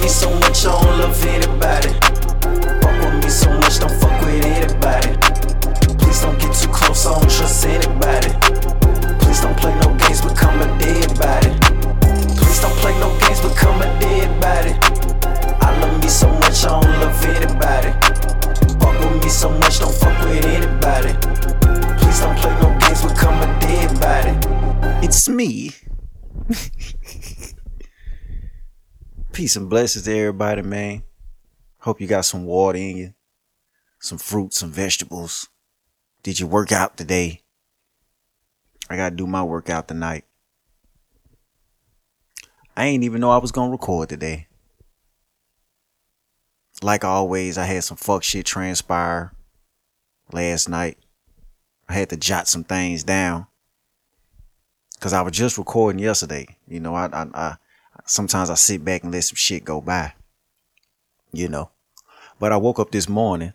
me so much, I don't love anybody. Peace and blessings to everybody, man. Hope you got some water in you, some fruit, some vegetables. Did you work out today? I gotta do my workout tonight. I ain't even know I was gonna record today. Like always, I had some fuck shit transpire last night. I had to jot some things down because I was just recording yesterday. You know, I, I, I sometimes I sit back and let some shit go by. You know, but I woke up this morning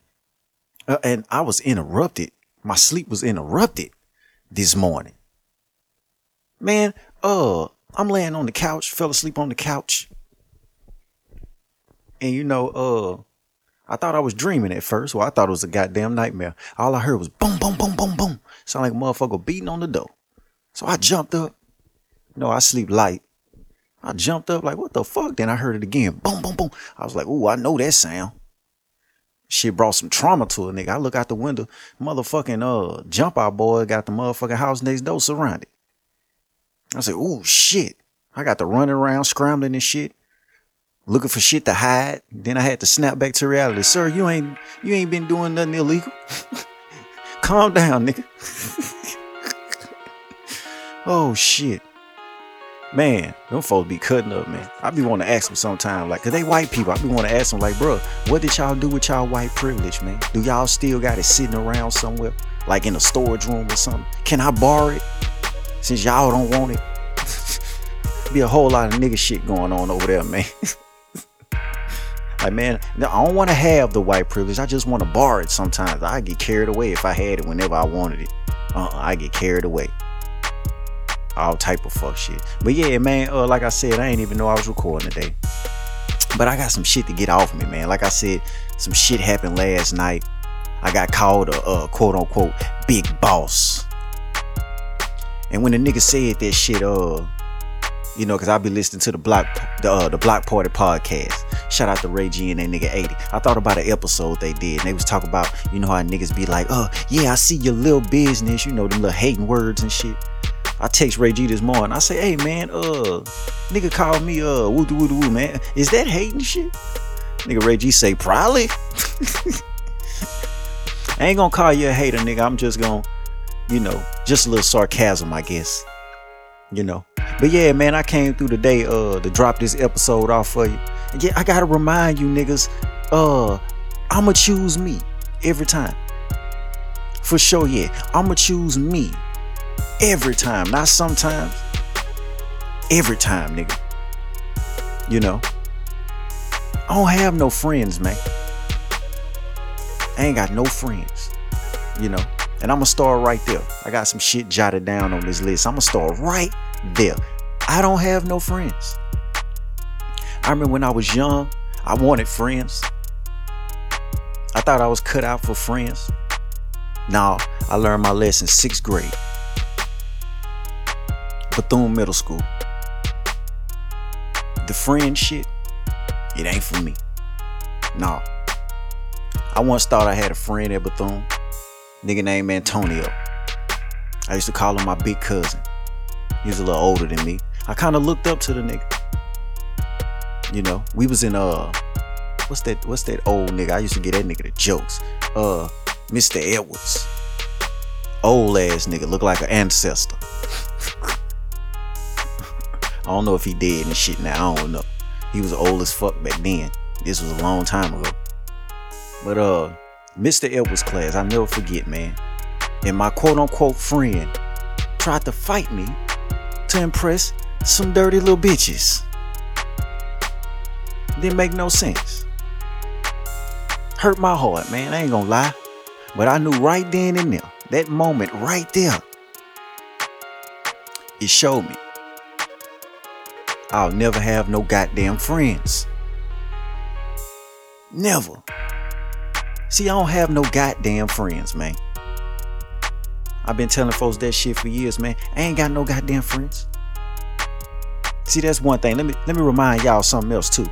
uh, and I was interrupted. My sleep was interrupted this morning. Man, uh, I'm laying on the couch, fell asleep on the couch. And you know, uh, I thought I was dreaming at first. Well, I thought it was a goddamn nightmare. All I heard was boom, boom, boom, boom, boom. Sound like a motherfucker beating on the door. So I jumped up. No, I sleep light. I jumped up like, what the fuck? Then I heard it again. Boom, boom, boom. I was like, ooh, I know that sound. Shit brought some trauma to a nigga. I look out the window, motherfucking uh jump out boy got the motherfucking house next door surrounded. I said, ooh, shit. I got to run around scrambling and shit. Looking for shit to hide. Then I had to snap back to reality. Sir, you ain't you ain't been doing nothing illegal. Calm down, nigga. oh shit. Man, them folks be cutting up, man. I be want to ask them sometime, like, cause they white people. I be want to ask them, like, bro, what did y'all do with y'all white privilege, man? Do y'all still got it sitting around somewhere, like in a storage room or something? Can I borrow it? Since y'all don't want it, be a whole lot of nigga shit going on over there, man. like, man, I don't want to have the white privilege. I just want to borrow it sometimes. I get carried away if I had it whenever I wanted it. Uh, I get carried away all type of fuck shit. But yeah, man, uh, like I said, I ain't even know I was recording today. But I got some shit to get off me, man. Like I said, some shit happened last night. I got called a uh, quote unquote big boss. And when the nigga said that shit, uh, you know, cause I be listening to the block, the uh, the Block Party podcast. Shout out to Ray G and that nigga 80. I thought about an episode they did. And they was talking about, you know how niggas be like, oh yeah, I see your little business, you know, them little hating words and shit. I text Ray G this morning. I say, hey man, uh, nigga called me uh woo doo woo doo woo, man. Is that hating shit? Nigga Ray G say, probably. I ain't gonna call you a hater, nigga. I'm just gonna, you know, just a little sarcasm, I guess. You know. But yeah, man, I came through today uh to drop this episode off for you. And yeah, I gotta remind you niggas, uh, I'ma choose me every time. For sure, yeah. I'ma choose me every time, not sometimes. Every time, nigga. You know. I don't have no friends, man. I ain't got no friends. You know. And I'm gonna start right there. I got some shit jotted down on this list. I'm gonna start right there. I don't have no friends. I remember when I was young, I wanted friends. I thought I was cut out for friends. Now I learned my lesson sixth grade. Bethune Middle School. The friend shit, it ain't for me. Nah. I once thought I had a friend at Bethune. Nigga named Antonio. I used to call him my big cousin. He was a little older than me. I kind of looked up to the nigga. You know, we was in uh what's that what's that old nigga? I used to get that nigga the jokes. Uh Mr. Edwards. Old ass nigga, look like an ancestor. I don't know if he dead and shit now. I don't know. He was old as fuck back then. This was a long time ago. But uh, Mr. Edwards class, I never forget, man. And my quote unquote friend tried to fight me to impress some dirty little bitches. Didn't make no sense. Hurt my heart, man. I ain't gonna lie. But I knew right then and there, that moment right there, it showed me I'll never have no goddamn friends. Never. See, I don't have no goddamn friends, man. I've been telling folks that shit for years, man. I ain't got no goddamn friends. See, that's one thing. Let me let me remind y'all something else too.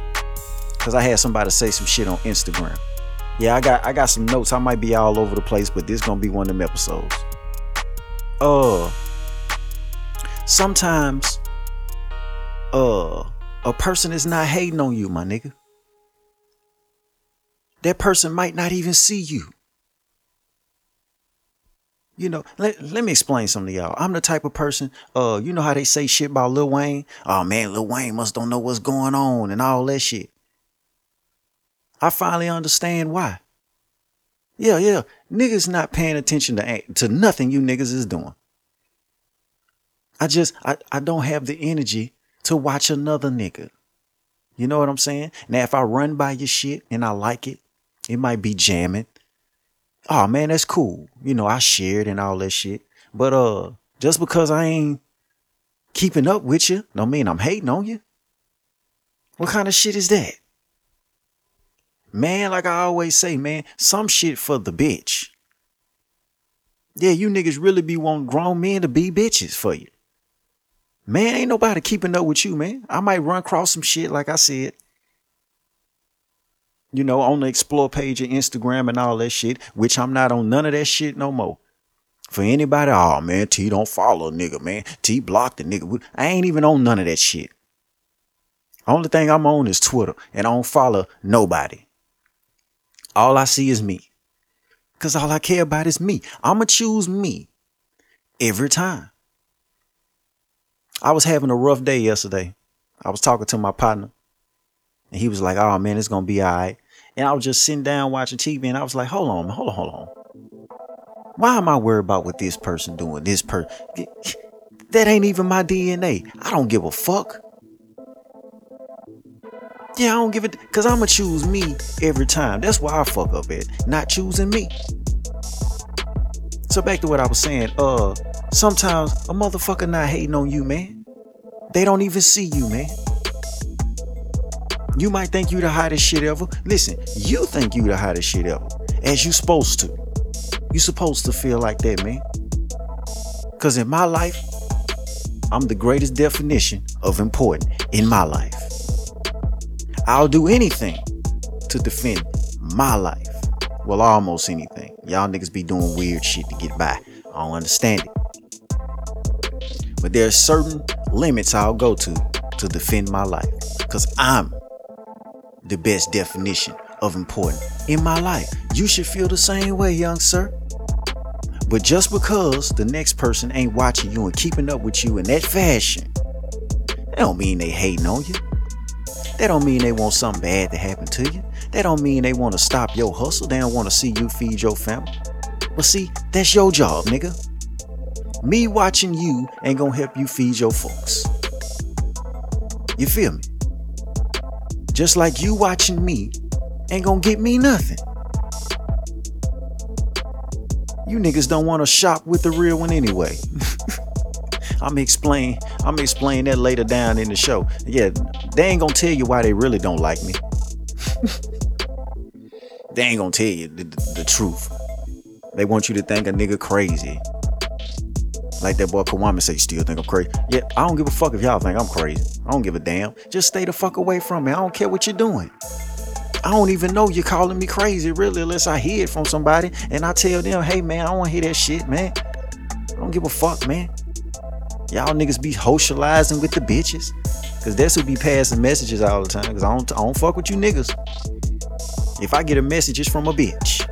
Cause I had somebody say some shit on Instagram. Yeah, I got I got some notes. I might be all over the place, but this gonna be one of them episodes. Uh sometimes uh a person is not hating on you, my nigga. That person might not even see you. You know, let, let me explain something to y'all. I'm the type of person, uh, you know how they say shit about Lil Wayne? Oh man, Lil Wayne must don't know what's going on and all that shit. I finally understand why. Yeah, yeah. Niggas not paying attention to to nothing you niggas is doing. I just I, I don't have the energy to watch another nigga. You know what I'm saying? Now if I run by your shit and I like it, it might be jamming oh man, that's cool. You know, I shared and all that shit. But uh, just because I ain't keeping up with you, don't mean I'm hating on you. What kind of shit is that? Man, like I always say, man, some shit for the bitch. Yeah, you niggas really be wanting grown men to be bitches for you. Man, ain't nobody keeping up with you, man. I might run across some shit, like I said you know, on the explore page of Instagram and all that shit, which I'm not on none of that shit no more. For anybody, oh man, T don't follow nigga, man. T blocked the nigga. I ain't even on none of that shit. Only thing I'm on is Twitter, and I don't follow nobody. All I see is me. Cause all I care about is me. I'ma choose me every time. I was having a rough day yesterday. I was talking to my partner, and he was like, "Oh man, it's gonna be all right." And I was just sitting down watching TV and I was like, hold on, hold on, hold on. Why am I worried about what this person doing? This person that ain't even my DNA. I don't give a fuck. Yeah, I don't give it because I'ma choose me every time. That's why I fuck up at not choosing me. So back to what I was saying, uh, sometimes a motherfucker not hating on you, man. They don't even see you, man. You might think you the hottest shit ever. Listen, you think you the hottest shit ever. As you supposed to. You supposed to feel like that, man. Cause in my life, I'm the greatest definition of important in my life. I'll do anything to defend my life. Well, almost anything. Y'all niggas be doing weird shit to get by. I don't understand it. But there's certain limits I'll go to to defend my life. Cause I'm the best definition of important in my life. You should feel the same way, young sir. But just because the next person ain't watching you and keeping up with you in that fashion, that don't mean they hating on you. That don't mean they want something bad to happen to you. That don't mean they want to stop your hustle. They don't want to see you feed your family. But see, that's your job, nigga. Me watching you ain't gonna help you feed your folks. You feel me? just like you watching me, ain't gonna get me nothing. You niggas don't want to shop with the real one anyway. I'm explain I'm explain that later down in the show. Yeah, they ain't gonna tell you why they really don't like me. they ain't gonna tell you the, the, the, truth. They want you to think a nigga crazy. Like that boy Kawami say, still think I'm crazy. Yeah, I don't give a fuck if y'all think I'm crazy. I don't give a damn. Just stay the fuck away from me. I don't care what you're doing. I don't even know you're calling me crazy, really, unless I hear it from somebody and I tell them, hey man, I don't want to hear that shit, man. I don't give a fuck, man. Y'all niggas be socializing with the bitches. Cause that's who be passing messages all the time. Cause I don't, I don't fuck with you niggas. If I get a message, it's from a bitch.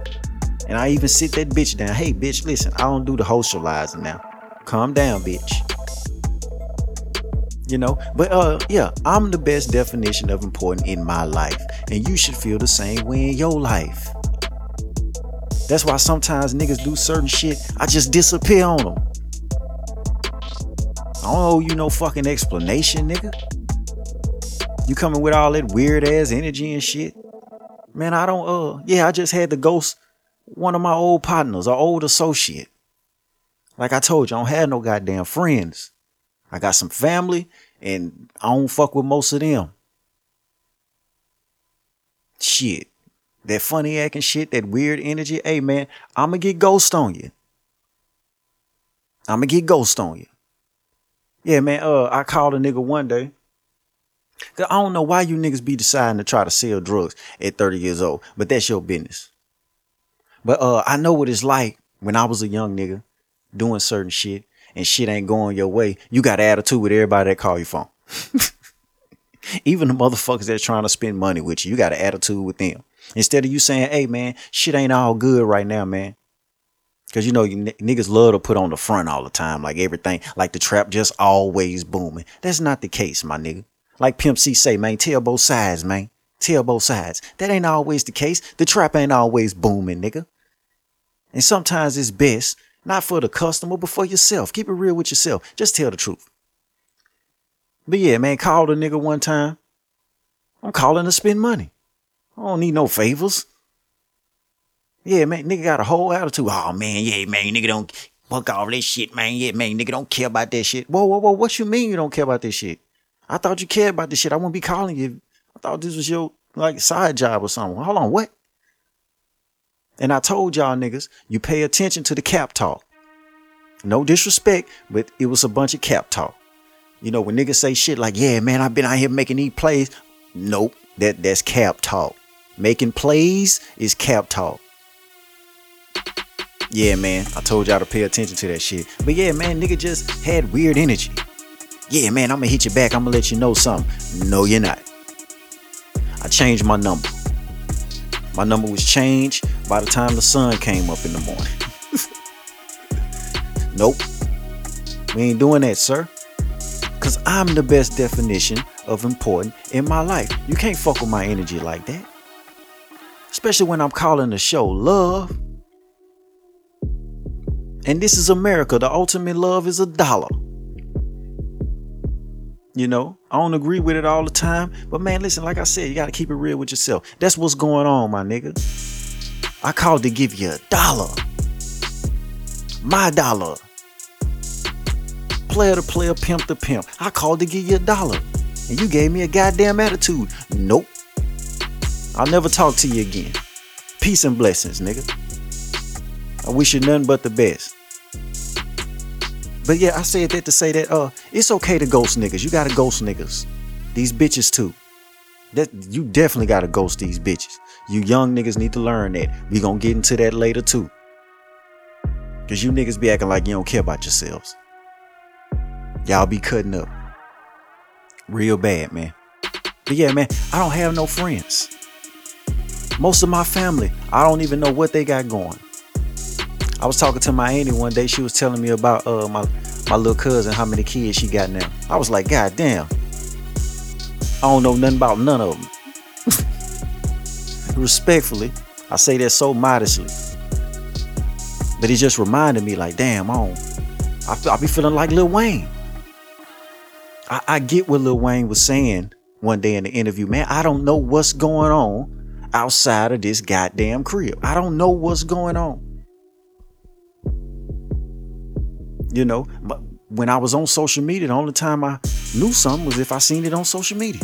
And I even sit that bitch down. Hey, bitch, listen, I don't do the socializing now. Calm down, bitch. You know, but uh, yeah, I'm the best definition of important in my life, and you should feel the same way in your life. That's why sometimes niggas do certain shit, I just disappear on them. I don't owe you no fucking explanation, nigga. You coming with all that weird ass energy and shit. Man, I don't uh yeah, I just had to ghost one of my old partners, an old associate. Like I told you, I don't have no goddamn friends. I got some family and I don't fuck with most of them. Shit. that funny acting shit, that weird energy, hey man, I'ma get ghost on you. I'ma get ghost on you. Yeah, man, uh, I called a nigga one day. I don't know why you niggas be deciding to try to sell drugs at 30 years old, but that's your business. But uh, I know what it's like when I was a young nigga doing certain shit and shit ain't going your way. You got attitude with everybody that call your phone. Even the motherfuckers that's trying to spend money with you, you got an attitude with them. Instead of you saying, hey man, shit ain't all good right now, man. Cause you know, you n- niggas love to put on the front all the time, like everything, like the trap just always booming. That's not the case, my nigga. Like Pimp C say, man, tell both sides, man. Tell both sides. That ain't always the case. The trap ain't always booming, nigga. And sometimes it's best, not for the customer, but for yourself. Keep it real with yourself. Just tell the truth. But yeah, man, called a nigga one time. I'm calling to spend money. I don't need no favors. Yeah, man, nigga got a whole attitude. Oh man, yeah, man, nigga don't fuck all this shit, man. Yeah, man, nigga don't care about that shit. Whoa, whoa, whoa, what you mean you don't care about this shit? I thought you cared about this shit. I wouldn't be calling you. I thought this was your like side job or something. Hold on, what? And I told y'all niggas, you pay attention to the cap talk. No disrespect, but it was a bunch of cap talk. You know, when niggas say shit like, yeah, man, I've been out here making these plays. Nope, that that's cap talk. Making plays is cap talk. Yeah, man, I told y'all to pay attention to that shit. But yeah, man, nigga just had weird energy. Yeah, man, I'm gonna hit you back. I'm gonna let you know something. No, you're not. I changed my number. My number was changed by the time the sun came up in the morning. nope. We ain't doing that, sir. Cause I'm the best definition of important in my life. You can't fuck with my energy like that. Especially when I'm calling the show love. And this is America. The ultimate love is a dollar. You know, I don't agree with it all the time. But man, listen, like I said, you gotta keep it real with yourself. That's what's going on, my nigga. I called to give you a dollar. My dollar. Player to player, pimp to pimp. I called to give you a dollar. And you gave me a goddamn attitude. Nope. I'll never talk to you again. Peace and blessings, nigga. I wish you nothing but the best. But yeah, I said that to say that uh it's okay to ghost niggas. You gotta ghost niggas. These bitches too. That you definitely gotta ghost these bitches. You young niggas need to learn that. We gonna get into that later too. Cause you niggas be acting like you don't care about yourselves. Y'all be cutting up. Real bad, man. But yeah, man, I don't have no friends. Most of my family, I don't even know what they got going. I was talking to my auntie one day. She was telling me about uh my my little cousin, how many kids she got now. I was like, God damn. I don't know nothing about none of them. Respectfully, I say that so modestly. But it just reminded me, like, damn, I don't. I, I be feeling like Lil Wayne. I, I get what Lil Wayne was saying one day in the interview. Man, I don't know what's going on outside of this goddamn crib. I don't know what's going on. You know, but when I was on social media, the only time I knew something was if I seen it on social media.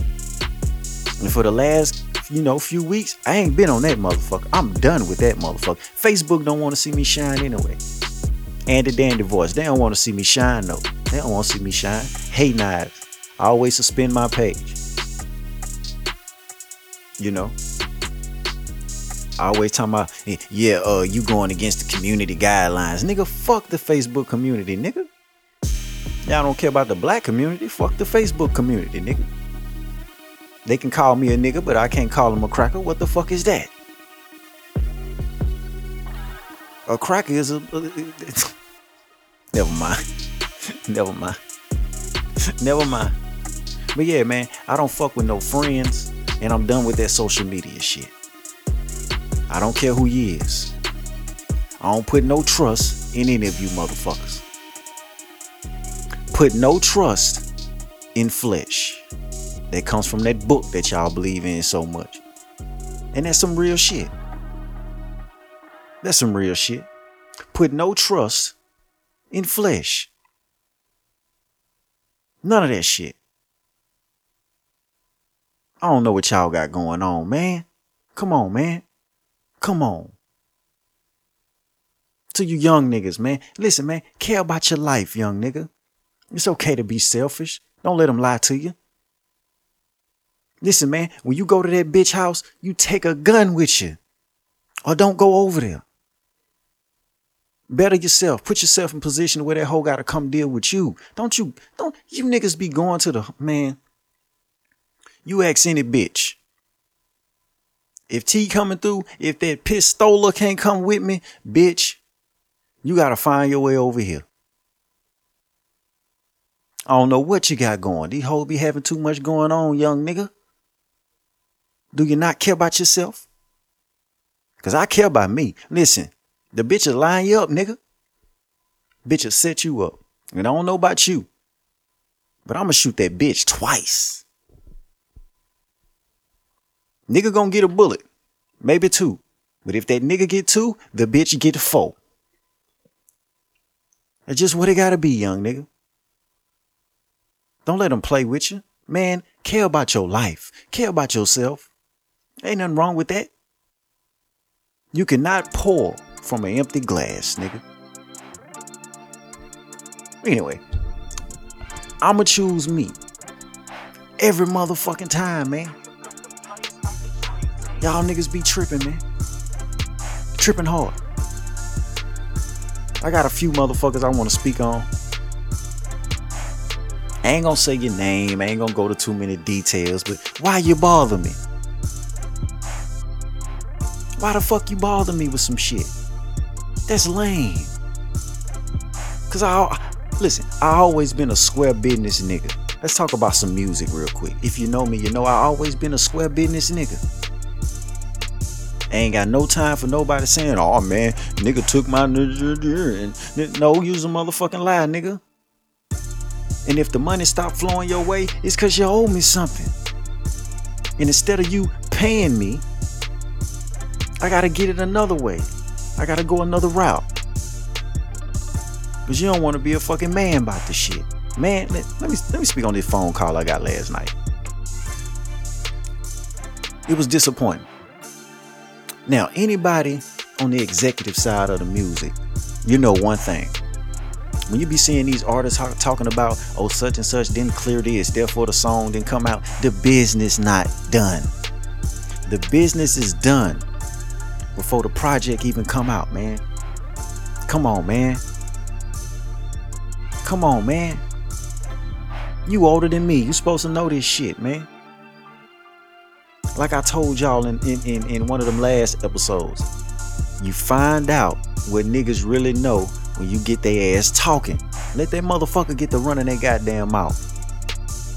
And for the last, you know, few weeks, I ain't been on that motherfucker. I'm done with that motherfucker. Facebook don't want to see me shine anyway. And the dandy voice, they don't want to see me shine though. They don't want to see me shine. Hey knives. I always suspend my page. You know? I always talking about, yeah, uh, you going against the community guidelines. Nigga, fuck the Facebook community, nigga. Y'all don't care about the black community. Fuck the Facebook community, nigga. They can call me a nigga, but I can't call them a cracker. What the fuck is that? A cracker is a. never mind. never mind. never mind. But yeah, man, I don't fuck with no friends, and I'm done with that social media shit. I don't care who you is. I don't put no trust in any of you motherfuckers. Put no trust in flesh. That comes from that book that y'all believe in so much. And that's some real shit. That's some real shit. Put no trust in flesh. None of that shit. I don't know what y'all got going on, man. Come on, man. Come on. To you young niggas, man. Listen, man, care about your life, young nigga. It's okay to be selfish. Don't let them lie to you. Listen, man, when you go to that bitch house, you take a gun with you. Or don't go over there. Better yourself. Put yourself in position where that hoe gotta come deal with you. Don't you don't you niggas be going to the man. You ask any bitch. If T coming through, if that pistola can't come with me, bitch, you gotta find your way over here. I don't know what you got going. These hoes be having too much going on, young nigga. Do you not care about yourself? Cause I care about me. Listen, the bitch will line you up, nigga. Bitch will set you up. And I don't know about you. But I'ma shoot that bitch twice. Nigga gonna get a bullet. Maybe two. But if that nigga get two, the bitch get four. That's just what it gotta be, young nigga. Don't let them play with you. Man, care about your life. Care about yourself. Ain't nothing wrong with that. You cannot pour from an empty glass, nigga. Anyway, I'ma choose me. Every motherfucking time, man. Y'all niggas be tripping, man. Tripping hard. I got a few motherfuckers I want to speak on. I ain't gonna say your name, I ain't gonna go to too many details, but why you bother me? Why the fuck you bother me with some shit? That's lame. Cause I listen, I always been a square business nigga. Let's talk about some music real quick. If you know me, you know I always been a square business nigga. Ain't got no time for nobody saying, oh man, nigga took my and no, use a motherfucking lie, nigga. And if the money stop flowing your way, it's cause you owe me something. And instead of you paying me, I gotta get it another way. I gotta go another route. Cause you don't want to be a fucking man about this shit. Man, let, let me let me speak on this phone call I got last night. It was disappointing. Now, anybody on the executive side of the music, you know one thing. When you be seeing these artists talking about, oh, such and such didn't clear this, therefore the song didn't come out, the business not done. The business is done before the project even come out, man. Come on, man. Come on, man. You older than me. You supposed to know this shit, man. Like I told y'all in, in, in, in one of them last episodes, you find out what niggas really know when you get their ass talking. Let that motherfucker get the running their goddamn mouth.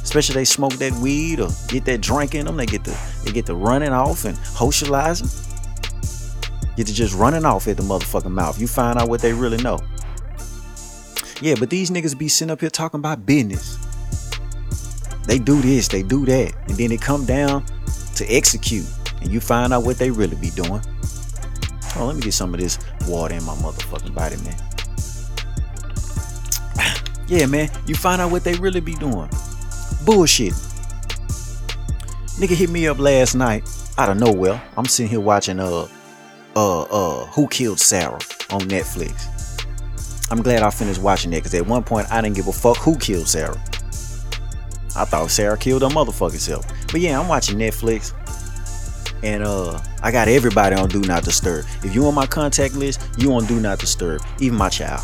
Especially they smoke that weed or get that drink in them, they get the they get the running off and socializing. Get to just running off at the motherfucking mouth. You find out what they really know. Yeah, but these niggas be sitting up here talking about business. They do this, they do that, and then it come down to execute, and you find out what they really be doing. Oh, let me get some of this water in my motherfucking body, man. yeah, man, you find out what they really be doing. Bullshit. Nigga hit me up last night out of nowhere. I'm sitting here watching uh uh uh Who Killed Sara on Netflix. I'm glad I finished watching that because at one point I didn't give a fuck who killed Sara. I thought Sara killed her motherfucking self. But yeah, I'm watching Netflix. And uh I got everybody on Do Not Disturb. If you on my contact list, you on Do Not Disturb. Even my child.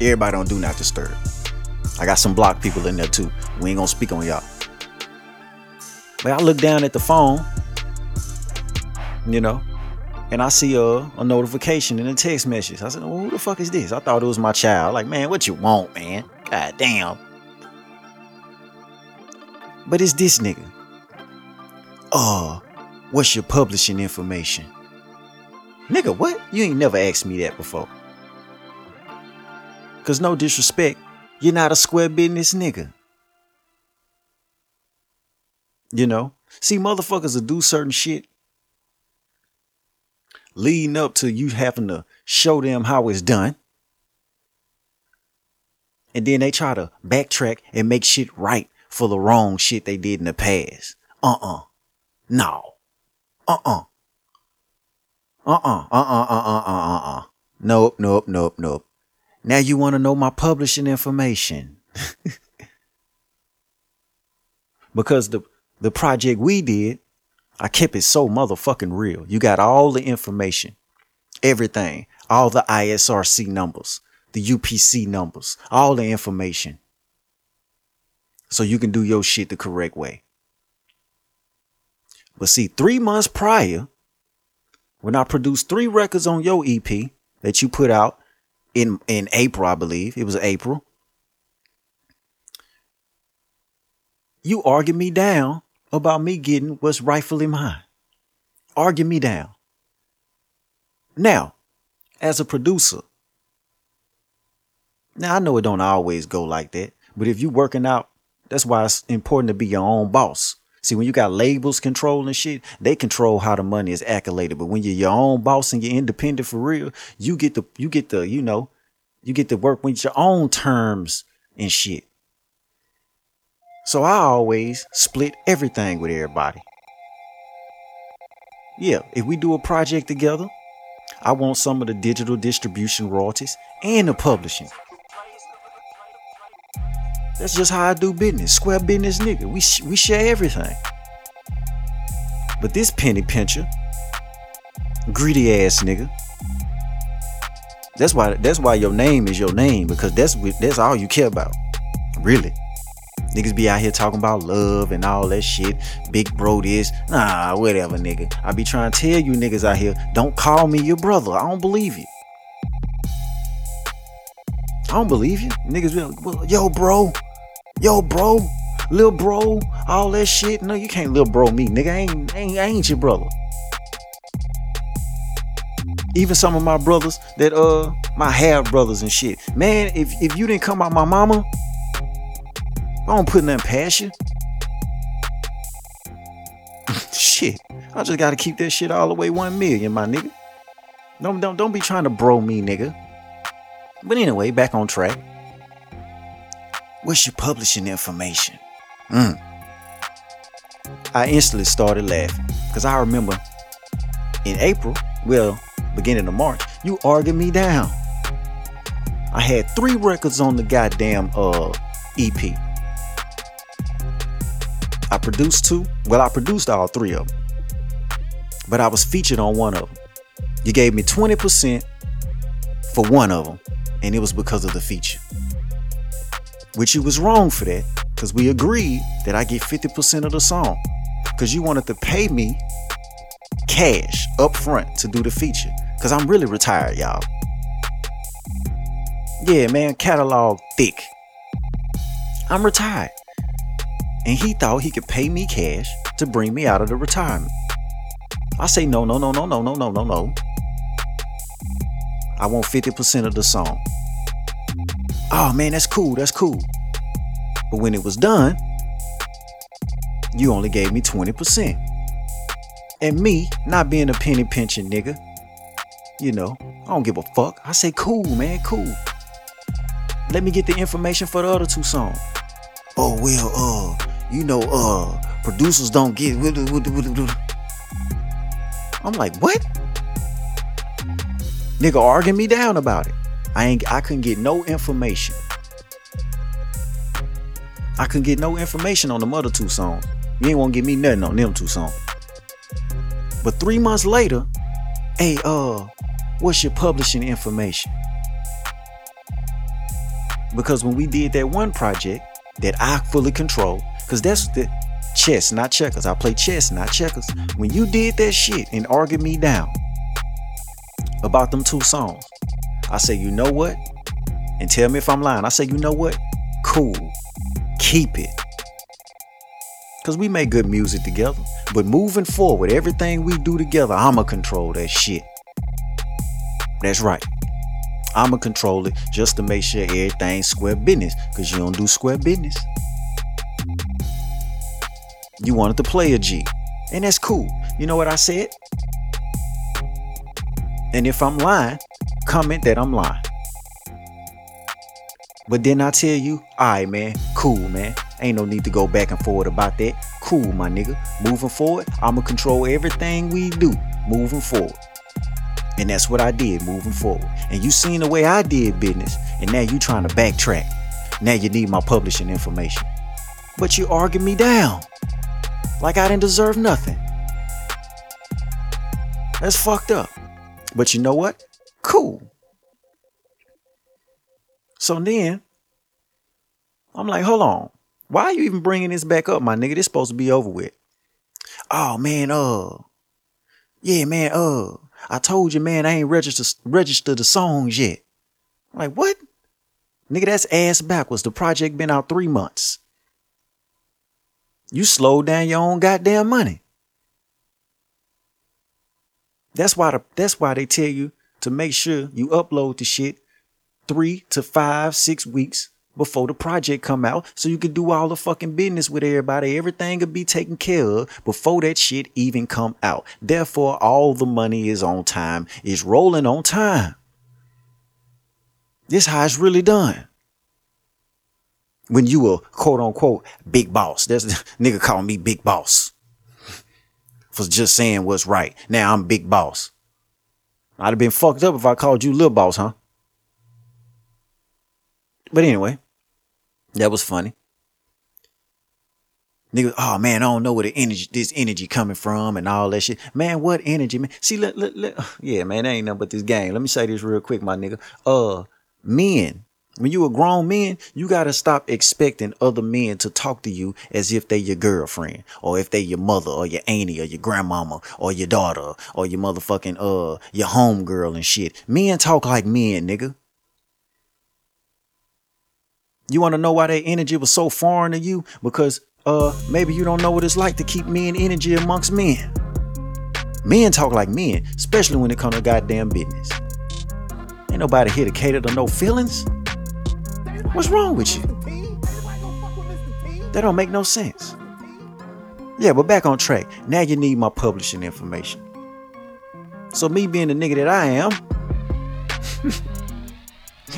Everybody on Do Not Disturb. I got some block people in there too. We ain't gonna speak on y'all. But I look down at the phone you know, and I see a, a notification in a text message. I said, well, who the fuck is this? I thought it was my child. Like, man, what you want, man? God damn. But it's this nigga. Oh, what's your publishing information? Nigga, what? You ain't never asked me that before. Cause no disrespect, you're not a square business nigga. You know? See, motherfuckers will do certain shit leading up to you having to show them how it's done. And then they try to backtrack and make shit right for the wrong shit they did in the past. Uh uh No. Uh uh Uh-uh, uh-uh, uh-uh, uh-uh, uh. Nope, nope, nope, nope. Now you want to know my publishing information. because the the project we did, I kept it so motherfucking real. You got all the information, everything, all the ISRC numbers, the UPC numbers, all the information. So you can do your shit the correct way. But see, three months prior, when I produced three records on your EP that you put out in in April, I believe it was April. You argued me down about me getting what's rightfully mine. Argue me down. Now, as a producer, now I know it don't always go like that, but if you working out, that's why it's important to be your own boss. See, when you got labels controlling shit, they control how the money is accoladed. But when you're your own boss and you're independent for real, you get the you get the, you know, you get to work with your own terms and shit. So I always split everything with everybody. Yeah, if we do a project together, I want some of the digital distribution royalties and the publishing. That's just how I do business. Square business nigga. We, we share everything. But this penny pincher, greedy ass nigga. That's why that's why your name is your name because that's that's all you care about. Really. Niggas be out here talking about love and all that shit. Big bro this. Nah, whatever, nigga. I be trying to tell you niggas out here, don't call me your brother. I don't believe you. I don't believe you. Niggas be like, well, yo, bro yo, bro, little bro, all that shit. No, you can't little bro me, nigga. I ain't, I ain't, I ain't your brother. Even some of my brothers that uh my half brothers and shit. Man, if if you didn't come out my mama, I don't put nothing past you. shit. I just gotta keep that shit all the way one million, my nigga. Don't don't don't be trying to bro me, nigga. But anyway, back on track. What's your publishing information? Mm. I instantly started laughing because I remember in April, well, beginning of March, you argued me down. I had three records on the goddamn uh, EP. I produced two. Well, I produced all three of them, but I was featured on one of them. You gave me 20% for one of them, and it was because of the feature which you was wrong for that because we agreed that I get 50% of the song because you wanted to pay me cash up front to do the feature because I'm really retired, y'all. Yeah, man, catalog thick. I'm retired. And he thought he could pay me cash to bring me out of the retirement. I say, no, no, no, no, no, no, no, no, no. I want 50% of the song oh man, that's cool, that's cool. But when it was done, you only gave me 20%. And me, not being a penny pinching nigga, you know, I don't give a fuck. I say, cool, man, cool. Let me get the information for the other two songs. Oh, well, uh, you know, uh, producers don't get. I'm like, what? Nigga arguing me down about it. I ain't I couldn't get no information. I couldn't get no information on the other two songs. You ain't want to give me nothing on them two songs. But three months later, hey, uh, what's your publishing information? Because when we did that one project that I fully control, because that's the chess, not checkers. I play chess, not checkers. When you did that shit and argued me down about them two songs, I say, you know what? And tell me if I'm lying. I say, you know what? Cool. Keep it. Because we make good music together. But moving forward, everything we do together, I'ma control that shit. That's right. I'ma control it just to make sure everything's square business. Because you don't do square business. You wanted to play a G. And that's cool. You know what I said? And if I'm lying, comment that I'm lying. But then I tell you, alright, man, cool, man. Ain't no need to go back and forward about that. Cool, my nigga. Moving forward, I'ma control everything we do moving forward. And that's what I did moving forward. And you seen the way I did business, and now you trying to backtrack. Now you need my publishing information. But you argued me down. Like I didn't deserve nothing. That's fucked up. But you know what? Cool. So then, I'm like, hold on. Why are you even bringing this back up, my nigga? This supposed to be over with. Oh man, uh, yeah, man, uh, I told you, man, I ain't registered registered the songs yet. I'm like, what? Nigga, that's ass backwards. The project been out three months. You slowed down your own goddamn money. That's why the, that's why they tell you to make sure you upload the shit three to five, six weeks before the project come out so you can do all the fucking business with everybody. Everything will be taken care of before that shit even come out. Therefore, all the money is on time, is rolling on time. This how it's really done. When you a quote unquote big boss. A nigga calling me big boss. For just saying what's right. Now I'm big boss. I'd have been fucked up if I called you little boss, huh? But anyway, that was funny. Nigga, oh man, I don't know where the energy, this energy coming from and all that shit. Man, what energy, man? See, let, let, let, yeah, man, that ain't nothing but this game. Let me say this real quick, my nigga. Uh, men, when you a grown man, you gotta stop expecting other men to talk to you as if they your girlfriend, or if they your mother, or your auntie, or your grandmama, or your daughter, or your motherfucking uh your homegirl and shit. Men talk like men, nigga. You want to know why that energy was so foreign to you? Because uh maybe you don't know what it's like to keep men energy amongst men. Men talk like men, especially when it comes to goddamn business. Ain't nobody here to cater to no feelings. What's wrong with you? That don't make no sense. Yeah, but back on track. Now you need my publishing information. So me being the nigga that I am,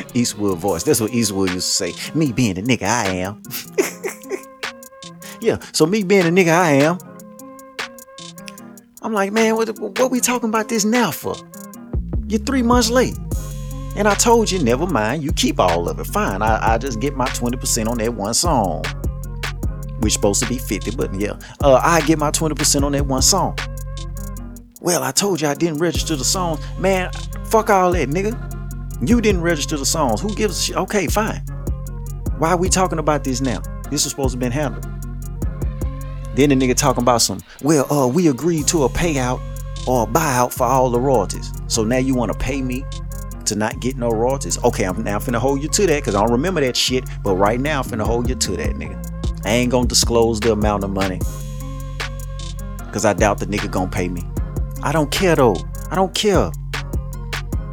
Eastwood voice. That's what Eastwood used to say. Me being the nigga I am. yeah, so me being the nigga I am, I'm like, man, what, what we talking about this now for? You're three months late. And I told you, never mind, you keep all of it. Fine, I, I just get my 20% on that one song. Which supposed to be 50, but yeah. Uh, I get my 20% on that one song. Well, I told you I didn't register the songs. Man, fuck all that, nigga. You didn't register the songs. Who gives a shit? Okay, fine. Why are we talking about this now? This is supposed to been handled. Then the nigga talking about some, well, uh, we agreed to a payout or a buyout for all the royalties. So now you want to pay me to not get no royalties? Okay, I'm now finna hold you to that because I don't remember that shit. But right now, I'm finna hold you to that, nigga. I ain't gonna disclose the amount of money because I doubt the nigga gonna pay me. I don't care though. I don't care.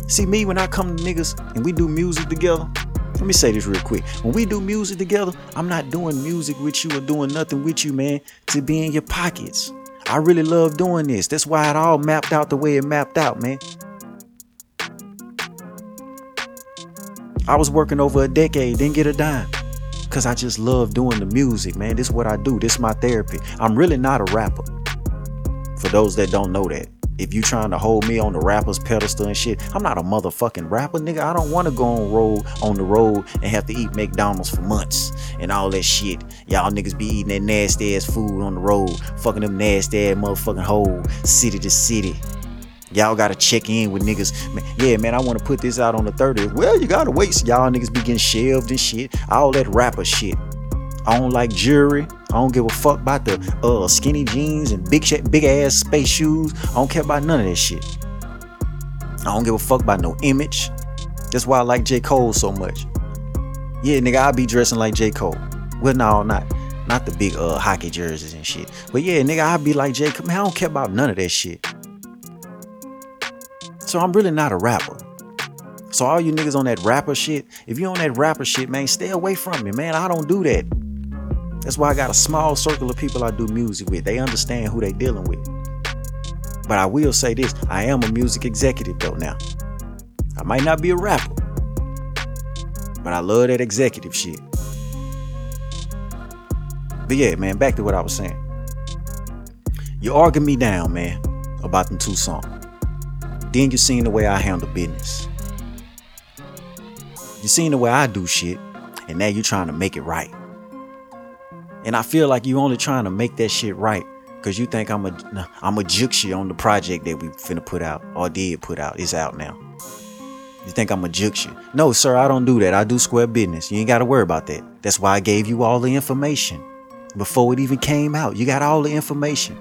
See me when I come to niggas and we do music together. Let me say this real quick. When we do music together, I'm not doing music with you or doing nothing with you, man, to be in your pockets. I really love doing this. That's why it all mapped out the way it mapped out, man. I was working over a decade, didn't get a dime. Cause I just love doing the music, man. This is what I do. This is my therapy. I'm really not a rapper. For those that don't know that if you trying to hold me on the rapper's pedestal and shit, I'm not a motherfucking rapper, nigga. I don't want to go on road on the road and have to eat McDonald's for months and all that shit. Y'all niggas be eating that nasty ass food on the road, fucking them nasty ass motherfucking hole, city to city. Y'all gotta check in with niggas. Man, yeah, man, I wanna put this out on the 30th. Well, you gotta wait. So y'all niggas be getting shelved and shit. All that rapper shit. I don't like jewelry. I don't give a fuck about the uh, skinny jeans and big big ass space shoes. I don't care about none of that shit. I don't give a fuck about no image. That's why I like J. Cole so much. Yeah, nigga, I be dressing like J. Cole. Well, no, not not the big uh hockey jerseys and shit. But yeah, nigga, I be like J. Cole. Man, I don't care about none of that shit. So I'm really not a rapper. So all you niggas on that rapper shit, if you on that rapper shit, man, stay away from me, man. I don't do that. That's why I got a small circle of people I do music with. They understand who they dealing with. But I will say this I am a music executive though now. I might not be a rapper, but I love that executive shit. But yeah, man, back to what I was saying. You arguing me down, man, about them two songs. Then you seen the way I handle business. You seen the way I do shit, and now you trying to make it right. And I feel like you only trying to make that shit right because you think I'm a I'm a jukes you on the project that we finna put out or did put out. It's out now. You think I'm a jukes you? No, sir, I don't do that. I do square business. You ain't got to worry about that. That's why I gave you all the information before it even came out. You got all the information.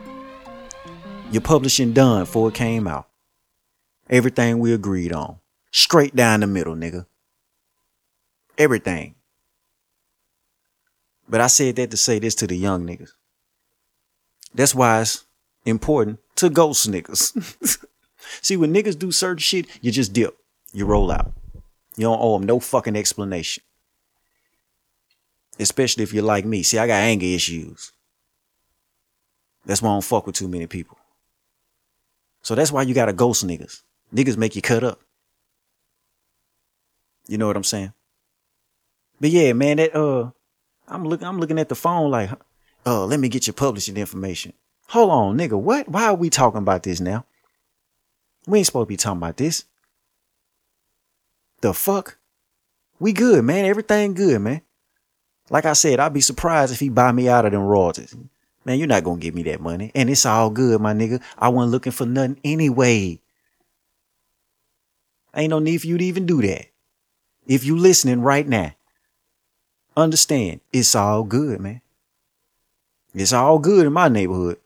Your publishing done before it came out. Everything we agreed on. Straight down the middle, nigga. Everything. But I said that to say this to the young niggas. That's why it's important to ghost niggas. See, when niggas do certain shit, you just dip. You roll out. You don't owe them no fucking explanation. Especially if you're like me. See, I got anger issues. That's why I don't fuck with too many people. So that's why you gotta ghost niggas. Niggas make you cut up. You know what I'm saying? But yeah, man, that uh I'm looking I'm looking at the phone like, uh, let me get your publishing information. Hold on, nigga, what? Why are we talking about this now? We ain't supposed to be talking about this. The fuck? We good, man. Everything good, man. Like I said, I'd be surprised if he buy me out of them royalties. Man, you're not gonna give me that money. And it's all good, my nigga. I wasn't looking for nothing anyway. Ain't no need for you to even do that. If you listening right now, understand it's all good, man. It's all good in my neighborhood.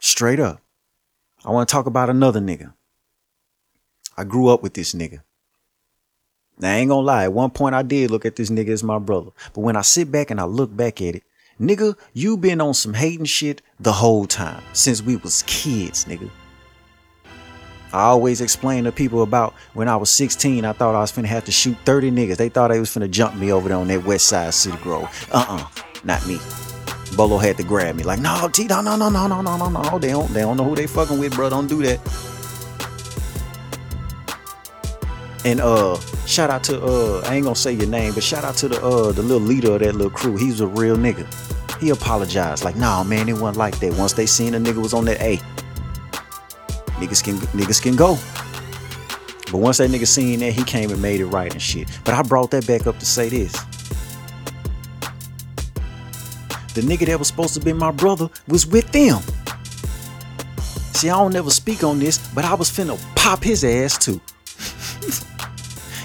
Straight up. I want to talk about another nigga. I grew up with this nigga. Now, I ain't gonna lie, at one point I did look at this nigga as my brother. But when I sit back and I look back at it, nigga, you been on some hating shit the whole time. Since we was kids, nigga. I always explain to people about when I was 16, I thought I was finna have to shoot 30 niggas. They thought they was finna jump me over there on that west side Cedar Grove. Uh-uh, not me. Bolo had to grab me. Like, no, T, no, no, no, no, no, no, no, no. They don't, they don't know who they fucking with, bro. Don't do that. And uh, shout out to uh, I ain't gonna say your name, but shout out to the uh, the little leader of that little crew. He's a real nigga. He apologized, like, nah, man, it wasn't like that. Once they seen a nigga was on that, A, niggas can niggas can go. But once that nigga seen that, he came and made it right and shit. But I brought that back up to say this. The nigga that was supposed to be my brother was with them. See, I don't never speak on this, but I was finna pop his ass too.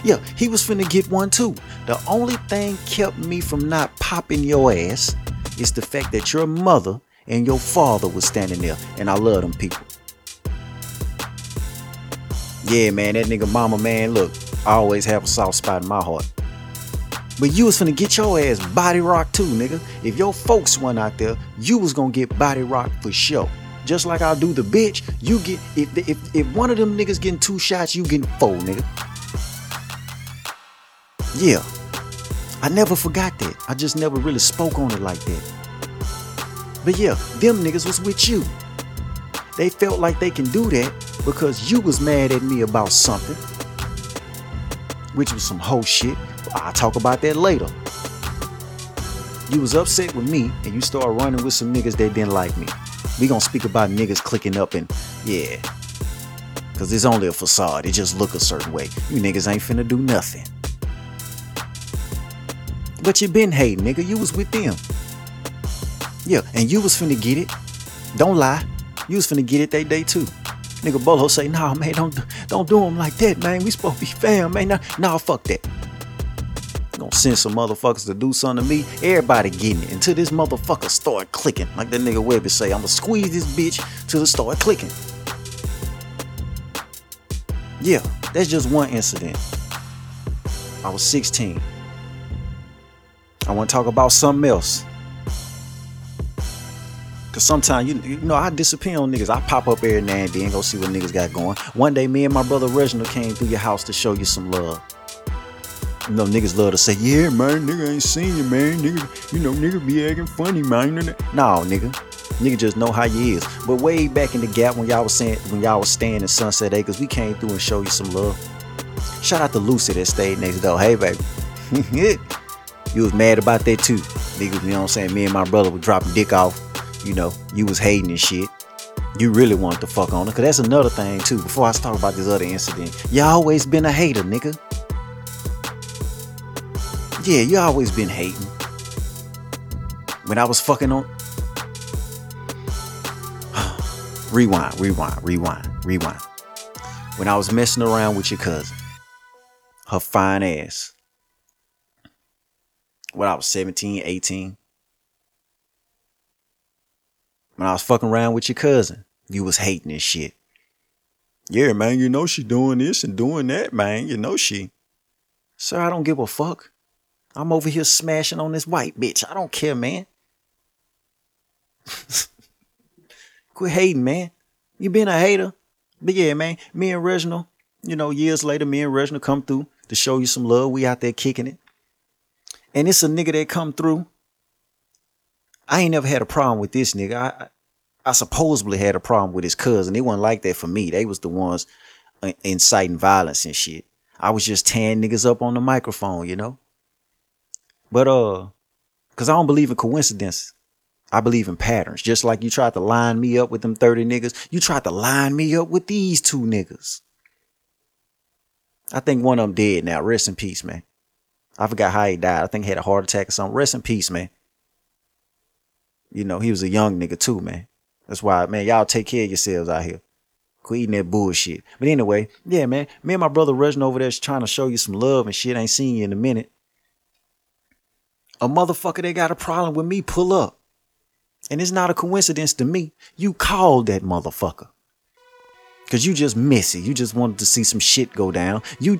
Yeah, he was finna get one too. The only thing kept me from not popping your ass is the fact that your mother and your father was standing there, and I love them people. Yeah, man, that nigga mama, man, look, I always have a soft spot in my heart. But you was finna get your ass body rock too, nigga. If your folks went out there, you was gonna get body rock for sure. Just like I'll do the bitch, you get if if if one of them niggas getting two shots, you getting four, nigga. Yeah. I never forgot that. I just never really spoke on it like that. But yeah, them niggas was with you. They felt like they can do that because you was mad at me about something. Which was some whole shit. I'll talk about that later. You was upset with me and you started running with some niggas that didn't like me. We gonna speak about niggas clicking up and yeah. Cause it's only a facade. It just look a certain way. You niggas ain't finna do nothing. But you been hating, nigga. You was with them. Yeah, and you was finna get it. Don't lie. You was finna get it that day too. Nigga Bolo say, nah, man, don't don't do him like that, man. We supposed to be fam, man. Nah, nah fuck that. Gonna send some motherfuckers to do something to me. Everybody getting it until this motherfucker start clicking. Like that nigga Webbie say, I'ma squeeze this bitch till it start clicking. Yeah, that's just one incident. I was 16. I want to talk about something else. Cause sometimes you, you know I disappear on niggas. I pop up every now and then go see what niggas got going. One day, me and my brother Reginald came through your house to show you some love. You know niggas love to say, yeah, man, nigga ain't seen you, man. Nigga, you know, nigga be acting funny, man. No, nigga. Nigga just know how you is. But way back in the gap when y'all was saying when y'all was staying in Sunset Acres, we came through and show you some love. Shout out to Lucy that stayed next door. Hey baby. you was mad about that too. Niggas, you know what I'm saying? Me and my brother were dropping dick off. You know, you was hating and shit. You really wanted to fuck on her, cause that's another thing too. Before I talk about this other incident, you always been a hater, nigga. Yeah, you always been hating. When I was fucking on. rewind, rewind, rewind, rewind. When I was messing around with your cousin, her fine ass. When I was 17, 18. When I was fucking around with your cousin, you was hating this shit. Yeah, man, you know she doing this and doing that, man. You know she. Sir, I don't give a fuck. I'm over here smashing on this white bitch. I don't care, man. Quit hating, man. You been a hater. But yeah, man, me and Reginald, you know, years later, me and Reginald come through to show you some love. We out there kicking it. And it's a nigga that come through. I ain't never had a problem with this nigga. I I supposedly had a problem with his cousin. They wasn't like that for me. They was the ones uh, inciting violence and shit. I was just tearing niggas up on the microphone, you know? But uh, cause I don't believe in coincidences. I believe in patterns. Just like you tried to line me up with them 30 niggas, you tried to line me up with these two niggas. I think one of them dead now. Rest in peace, man. I forgot how he died. I think he had a heart attack or something. Rest in peace, man. You know, he was a young nigga too, man. That's why, man, y'all take care of yourselves out here. Quit eating that bullshit. But anyway, yeah, man, me and my brother rushing over there trying to show you some love and shit. ain't seen you in a minute a motherfucker that got a problem with me pull up. And it's not a coincidence to me. You called that motherfucker. Cause you just messy. You just wanted to see some shit go down. You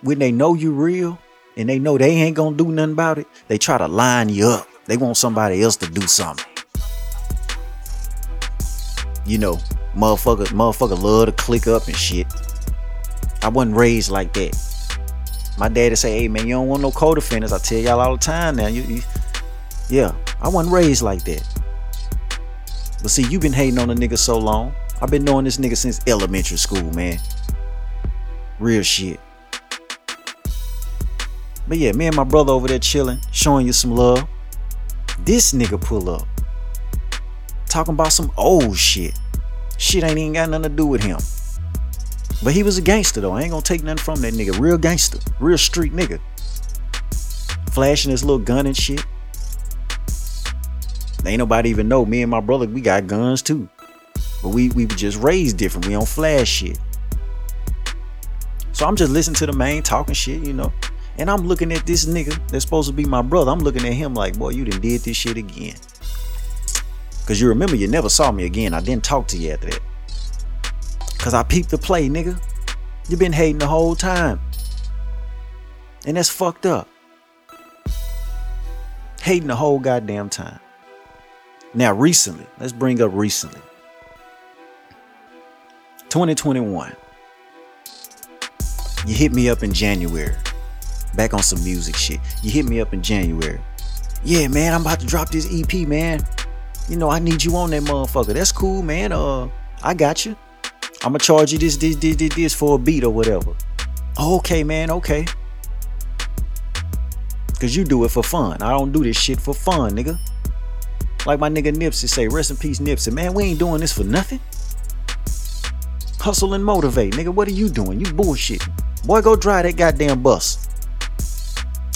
when they know you real and they know they ain't gonna do nothing about it, they try to line you up. They want somebody else to do something. You know, motherfucker, motherfucker love to click up and shit. I wasn't raised like that. My daddy say, hey man, you don't want no co-defendants. I tell y'all all the time now. You, you yeah, I wasn't raised like that. But see, you been hating on a nigga so long. I've been knowing this nigga since elementary school, man. Real shit. But yeah, me and my brother over there chilling, showing you some love. This nigga pull up. Talking about some old shit. Shit ain't even got nothing to do with him. But he was a gangster though. I ain't gonna take nothing from that nigga. Real gangster. Real street nigga. Flashing his little gun and shit. Ain't nobody even know. Me and my brother, we got guns too. But we we just raised different. We don't flash shit. So I'm just listening to the man talking shit, you know. And I'm looking at this nigga that's supposed to be my brother. I'm looking at him like, boy, you done did this shit again. Cause you remember you never saw me again. I didn't talk to you after that. Cause I peeped the play, nigga. You been hating the whole time. And that's fucked up. Hating the whole goddamn time. Now, recently, let's bring up recently. 2021. You hit me up in January. Back on some music shit. You hit me up in January. Yeah, man, I'm about to drop this EP, man. You know, I need you on that motherfucker. That's cool, man. Uh, I got you. I'ma charge you this, this, this, this, this for a beat or whatever. Okay, man, okay. Cause you do it for fun. I don't do this shit for fun, nigga. Like my nigga Nipsey say, rest in peace, Nipsey. Man, we ain't doing this for nothing. Hustle and motivate, nigga. What are you doing? You bullshit. Boy, go drive that goddamn bus.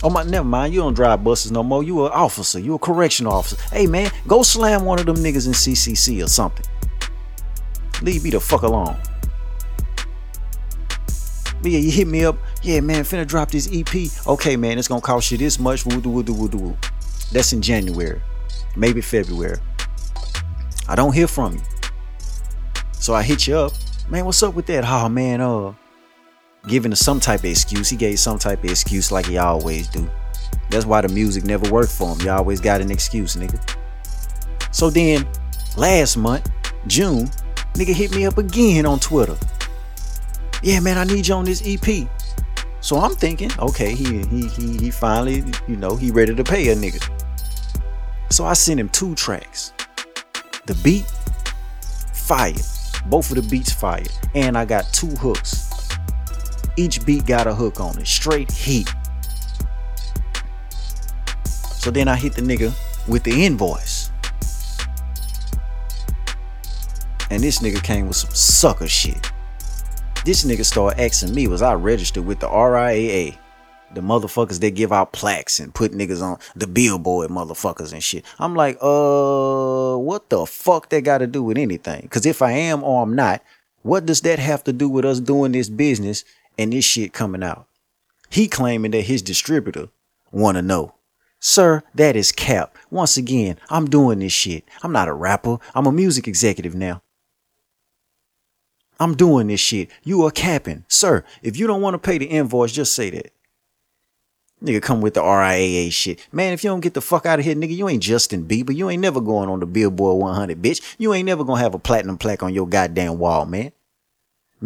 Oh my, never mind. You don't drive buses no more. You an officer. You a correctional officer. Hey man, go slam one of them niggas in CCC or something. Leave me the fuck alone. But yeah, you hit me up. Yeah, man, finna drop this EP. Okay, man, it's gonna cost you this much. Woo woo woo woo That's in January, maybe February. I don't hear from you. So I hit you up. Man, what's up with that? Oh man, uh giving some type of excuse. He gave some type of excuse like he always do. That's why the music never worked for him. You always got an excuse, nigga. So then last month, June, Nigga hit me up again on Twitter. Yeah, man, I need you on this EP. So I'm thinking, okay, he he he he finally, you know, he ready to pay a nigga. So I sent him two tracks. The beat, fire. Both of the beats fire. And I got two hooks. Each beat got a hook on it. Straight heat. So then I hit the nigga with the invoice. And this nigga came with some sucker shit. This nigga started asking me, was I registered with the RIAA? The motherfuckers that give out plaques and put niggas on the billboard motherfuckers and shit. I'm like, uh, what the fuck that got to do with anything? Cause if I am or I'm not, what does that have to do with us doing this business and this shit coming out? He claiming that his distributor wanna know. Sir, that is cap. Once again, I'm doing this shit. I'm not a rapper. I'm a music executive now. I'm doing this shit. You are capping. Sir, if you don't want to pay the invoice, just say that. Nigga come with the RIAA shit. Man, if you don't get the fuck out of here, nigga, you ain't Justin Bieber. You ain't never going on the Billboard 100, bitch. You ain't never gonna have a platinum plaque on your goddamn wall, man.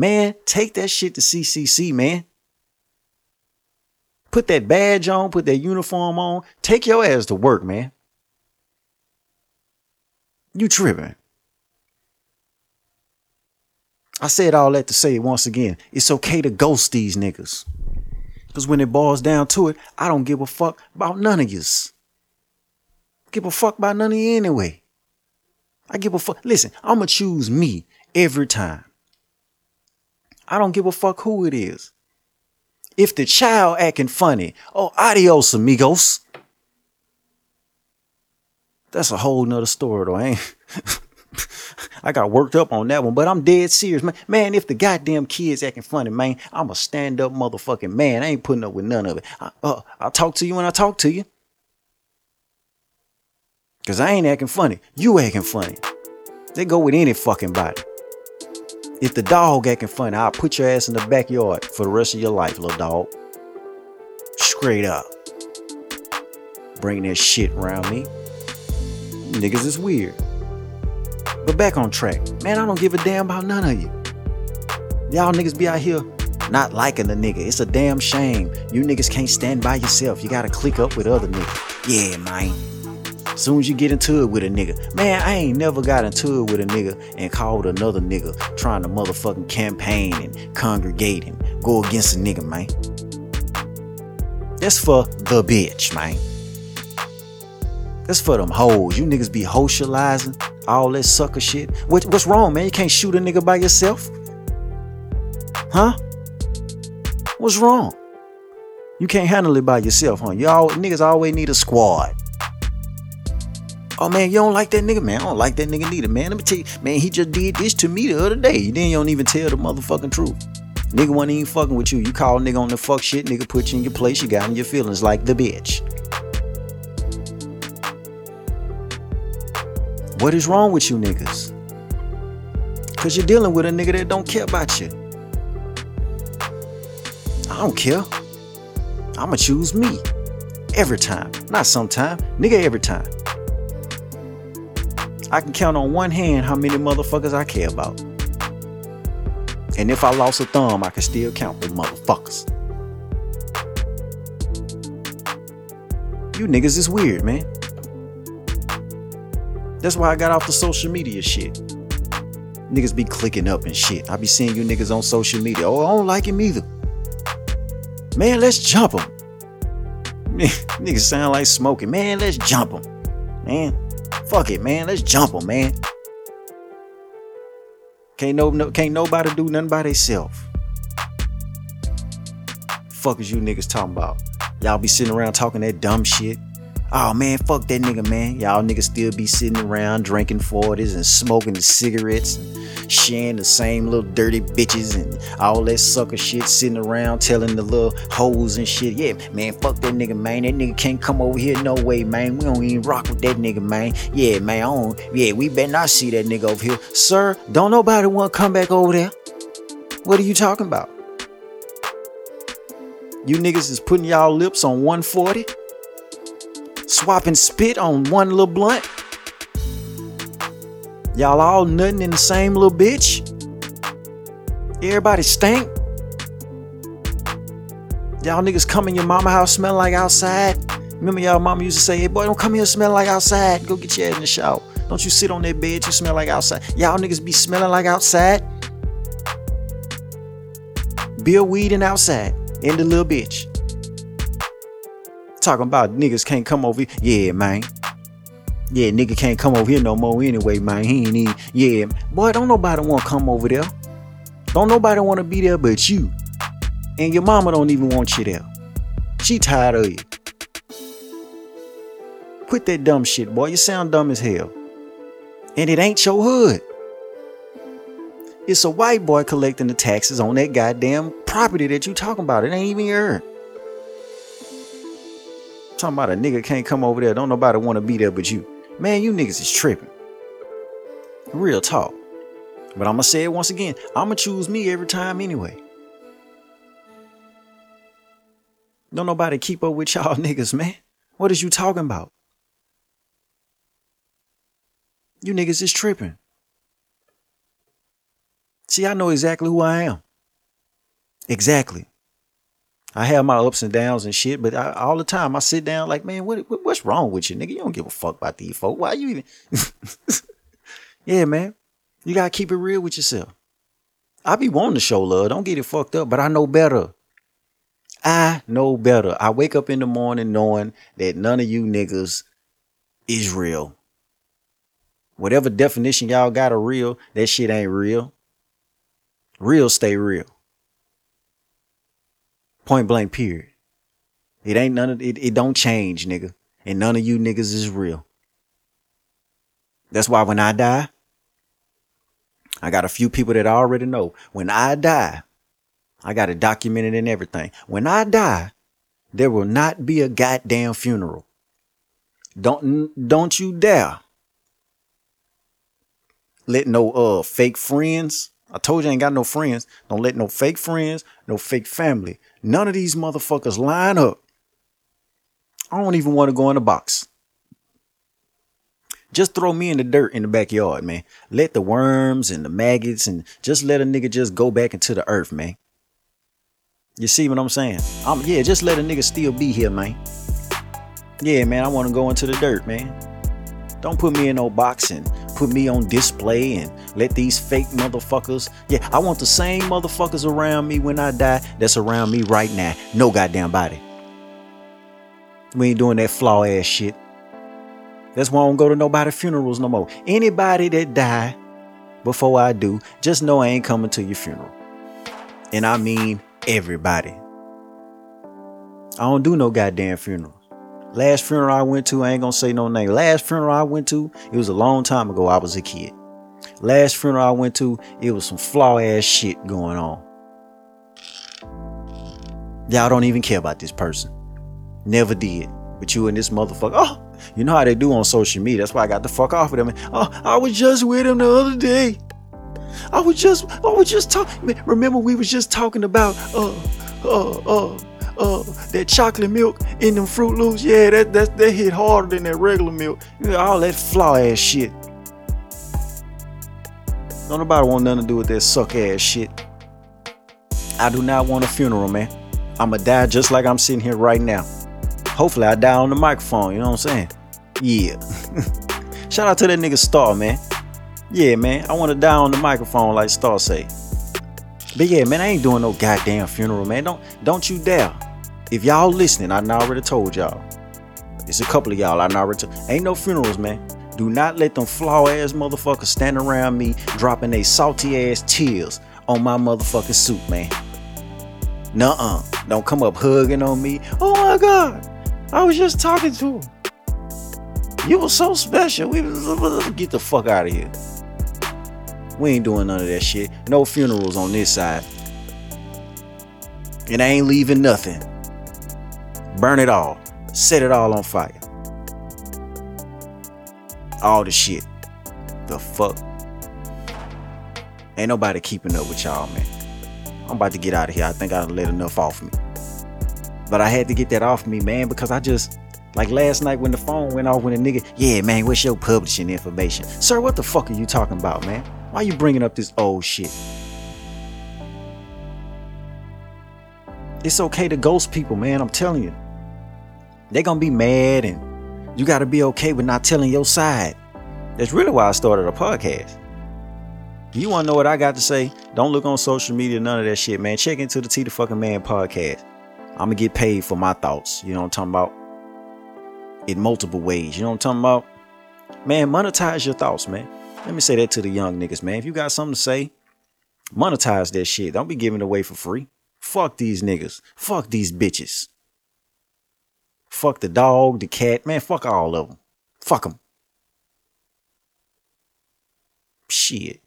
Man, take that shit to CCC, man. Put that badge on, put that uniform on. Take your ass to work, man. You tripping. I said all that to say it once again, it's okay to ghost these niggas. Because when it boils down to it, I don't give a fuck about none of yous. Give a fuck about none of you anyway. I give a fuck. Listen, I'm going to choose me every time. I don't give a fuck who it is. If the child acting funny, oh, adios, amigos. That's a whole nother story, though. I ain't. I got worked up on that one, but I'm dead serious, man. Man, if the goddamn kids acting funny, man, I'm a stand up motherfucking man. I ain't putting up with none of it. I, uh, I'll talk to you when I talk to you. Cause I ain't acting funny. You acting funny. They go with any fucking body. If the dog acting funny, I'll put your ass in the backyard for the rest of your life, little dog. Straight up. Bring that shit around me. Niggas is weird. But back on track. Man, I don't give a damn about none of you. Y'all niggas be out here not liking the nigga. It's a damn shame. You niggas can't stand by yourself. You gotta click up with other niggas. Yeah, man. Soon as you get into it with a nigga, man, I ain't never got into it with a nigga and called another nigga trying to motherfucking campaign and congregate and go against a nigga, man. That's for the bitch, man. That's for them hoes. You niggas be socializing, all that sucker shit. What, what's wrong, man? You can't shoot a nigga by yourself? Huh? What's wrong? You can't handle it by yourself, huh? Y'all niggas always need a squad. Oh man, you don't like that nigga, man. I don't like that nigga neither, man. Let me tell you, man, he just did this to me the other day. Then you don't even tell the motherfucking truth. Nigga wasn't even fucking with you. You call a nigga on the fuck shit, nigga put you in your place, you got in your feelings like the bitch. What is wrong with you niggas? Cause you're dealing with a nigga that don't care about you. I don't care. I'ma choose me. Every time. Not sometime. Nigga every time. I can count on one hand how many motherfuckers I care about. And if I lost a thumb, I can still count the motherfuckers. You niggas is weird, man. That's why I got off the social media shit. Niggas be clicking up and shit. I be seeing you niggas on social media. Oh, I don't like him either. Man, let's jump him. niggas sound like smoking. Man, let's jump him. Man, Fuck it, man. Let's jump them, man. Can't no, no can't nobody do nothing by themselves. Fuck is you niggas talking about? Y'all be sitting around talking that dumb shit. Oh man, fuck that nigga, man. Y'all niggas still be sitting around drinking 40s and smoking the cigarettes and sharing the same little dirty bitches and all that sucker shit sitting around telling the little hoes and shit. Yeah, man, fuck that nigga, man. That nigga can't come over here no way, man. We don't even rock with that nigga, man. Yeah, man, I don't, yeah, we better not see that nigga over here. Sir, don't nobody want to come back over there. What are you talking about? You niggas is putting y'all lips on 140? Swapping spit on one little blunt. Y'all all nutting in the same little bitch. Everybody stink. Y'all niggas come in your mama house smelling like outside. Remember y'all mama used to say, hey boy, don't come here smelling like outside. Go get your ass in the shower. Don't you sit on that bed, you smell like outside. Y'all niggas be smelling like outside. Bill weed and outside. In the little bitch. Talking about niggas can't come over here. Yeah, man. Yeah, nigga can't come over here no more anyway, man. He ain't even, yeah. Boy, don't nobody want to come over there. Don't nobody want to be there but you. And your mama don't even want you there. She tired of you. Quit that dumb shit, boy. You sound dumb as hell. And it ain't your hood. It's a white boy collecting the taxes on that goddamn property that you talking about. It ain't even yours. Talking about a nigga can't come over there. Don't nobody want to be there but you. Man, you niggas is tripping. Real talk. But I'm gonna say it once again. I'm gonna choose me every time anyway. Don't nobody keep up with y'all niggas, man. What is you talking about? You niggas is tripping. See, I know exactly who I am. Exactly. I have my ups and downs and shit, but I, all the time I sit down like, man, what, what, what's wrong with you, nigga? You don't give a fuck about these folk. Why you even? yeah, man. You gotta keep it real with yourself. I be wanting to show love. Don't get it fucked up, but I know better. I know better. I wake up in the morning knowing that none of you niggas is real. Whatever definition y'all got of real, that shit ain't real. Real stay real. Point blank period. It ain't none of it, it don't change, nigga. And none of you niggas is real. That's why when I die, I got a few people that I already know. When I die, I got it documented and everything. When I die, there will not be a goddamn funeral. Don't don't you dare let no uh fake friends. I told you I ain't got no friends. Don't let no fake friends, no fake family. None of these motherfuckers line up. I don't even want to go in the box. Just throw me in the dirt in the backyard, man. Let the worms and the maggots and just let a nigga just go back into the earth, man. You see what I'm saying? I'm yeah, just let a nigga still be here, man. Yeah, man, I want to go into the dirt, man. Don't put me in no box and put me on display and let these fake motherfuckers. Yeah, I want the same motherfuckers around me when I die that's around me right now. No goddamn body. We ain't doing that flaw ass shit. That's why I don't go to nobody funerals no more. Anybody that die before I do, just know I ain't coming to your funeral. And I mean everybody. I don't do no goddamn funerals. Last funeral I went to, I ain't gonna say no name. Last funeral I went to, it was a long time ago. I was a kid. Last funeral I went to, it was some flaw ass shit going on. Y'all don't even care about this person. Never did. But you and this motherfucker, oh, you know how they do on social media. That's why I got the fuck off of them. Oh, I was just with him the other day. I was just, I was just talking. Remember, we was just talking about, uh, uh, uh, uh, that chocolate milk in them Fruit Loops. Yeah, that that that hit harder than that regular milk. You know, all that flaw ass shit. Don't nobody want nothing to do with that suck ass shit. I do not want a funeral, man. I'ma die just like I'm sitting here right now. Hopefully I die on the microphone, you know what I'm saying? Yeah. Shout out to that nigga Star, man. Yeah, man. I want to die on the microphone like Star say. But yeah, man, I ain't doing no goddamn funeral, man. Don't don't you dare. If y'all listening, I already told y'all. It's a couple of y'all I already told. Ain't no funerals, man. Do not let them flaw ass motherfuckers stand around me dropping they salty ass tears on my motherfucking suit, man. Nuh-uh. Don't come up hugging on me. Oh my god. I was just talking to him. You were so special. We get the fuck out of here. We ain't doing none of that shit. No funerals on this side. And I ain't leaving nothing. Burn it all. Set it all on fire. All the shit. The fuck. Ain't nobody keeping up with y'all, man. I'm about to get out of here. I think I let enough off me. But I had to get that off me, man, because I just like last night when the phone went off when a nigga, yeah, man, what's your publishing information? Sir, what the fuck are you talking about, man? Why you bringing up this old shit? It's okay to ghost people, man. I'm telling you. They're gonna be mad and you gotta be okay with not telling your side. That's really why I started a podcast. You wanna know what I got to say? Don't look on social media, none of that shit, man. Check into the T the fucking man podcast. I'm gonna get paid for my thoughts. You know what I'm talking about? In multiple ways. You know what I'm talking about? Man, monetize your thoughts, man. Let me say that to the young niggas, man. If you got something to say, monetize that shit. Don't be giving it away for free. Fuck these niggas. Fuck these bitches. Fuck the dog, the cat, man. Fuck all of them. Fuck them. Shit.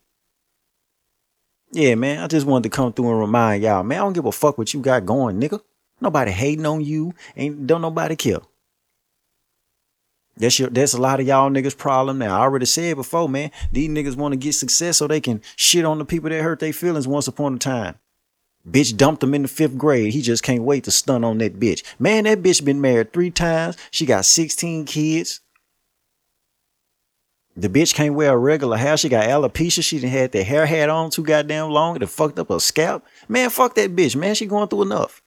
Yeah, man. I just wanted to come through and remind y'all, man. I don't give a fuck what you got going, nigga. Nobody hating on you. Ain't don't nobody care. That's your that's a lot of y'all niggas problem now. I already said before, man. These niggas want to get success so they can shit on the people that hurt their feelings once upon a time. Bitch dumped him in the fifth grade. He just can't wait to stun on that bitch. Man, that bitch been married three times. She got 16 kids. The bitch can't wear a regular hair. She got alopecia. She done had the hair hat on too goddamn long. It fucked up her scalp. Man, fuck that bitch, man. She going through enough.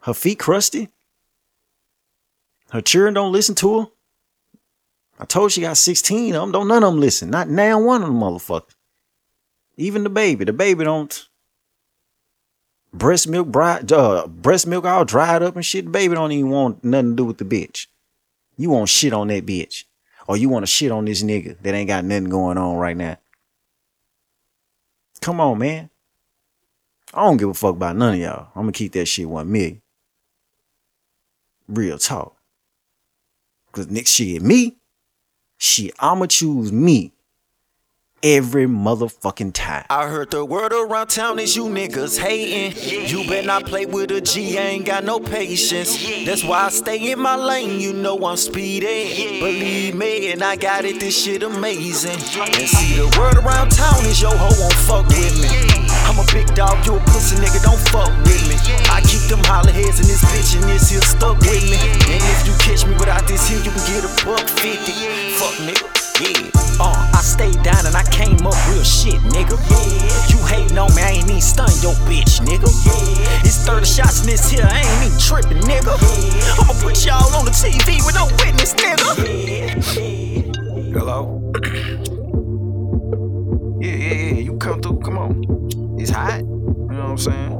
Her feet crusty. Her children don't listen to her. I told she got 16 of them. Don't none of them listen. Not now one of them motherfuckers. Even the baby. The baby don't breast milk dry, uh, breast milk all dried up and shit. The baby don't even want nothing to do with the bitch. You want shit on that bitch. Or you want to shit on this nigga that ain't got nothing going on right now. Come on, man. I don't give a fuck about none of y'all. I'm gonna keep that shit one million. Real talk. Cause next shit, me, shit, I'ma choose me every motherfucking time. I heard the word around town is you niggas hating. You better not play with a G, I ain't got no patience. That's why I stay in my lane, you know I'm speeding. Believe me, and I got it, this shit amazing. And see, the word around town is yo ho won't fuck with me. I'm a big dog, you a pussy nigga, don't fuck with me. I keep them holler heads in this bitch and this here stuck with me. And if you catch me without this here, you can get a buck 50. Fuck nigga. Yeah, uh, I stayed down and I came up real shit, nigga. Yeah, you hating on me, I ain't even stun your bitch, nigga. Yeah, it's 30 shots in this here, I ain't even tripping, nigga. Yeah. I'ma put y'all on the TV with no witness, nigga. Hello? yeah, yeah, yeah, you come through, come on. It's hot, you know what I'm saying?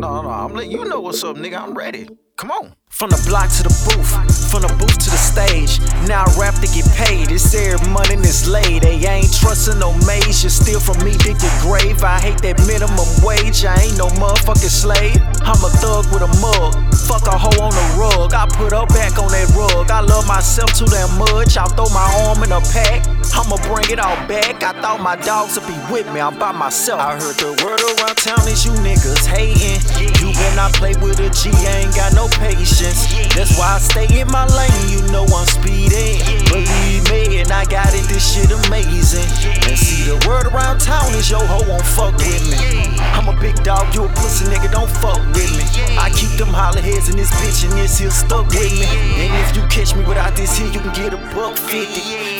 No, no, I'm letting you know what's up, nigga, I'm ready. Come on. From the block to the booth, from the booth to the stage. Now I rap to get paid. It's every money and it's laid. They ain't trusting no maze. You steal from me, dig your grave. I hate that minimum wage. I ain't no motherfucking slave. I'm a thug with a mug. Fuck a hoe on the rug. I put her back on that rug. I love myself too damn much. I'll throw my arm in a pack. I'ma bring it all back. I thought my dogs would be with me. I'm by myself. I heard the word around town is you niggas hating. You better not play with a G. I ain't got no patience. That's why I stay in my lane, you know I'm speeding. Believe me, and I got it, this shit amazing. And see, the word around town is yo ho won't fuck with me. I'm a big dog, you a pussy nigga, don't fuck with me. I keep them holler heads in this bitch, and this here stuck with me. And if you catch me without this here, you can get a buck 50.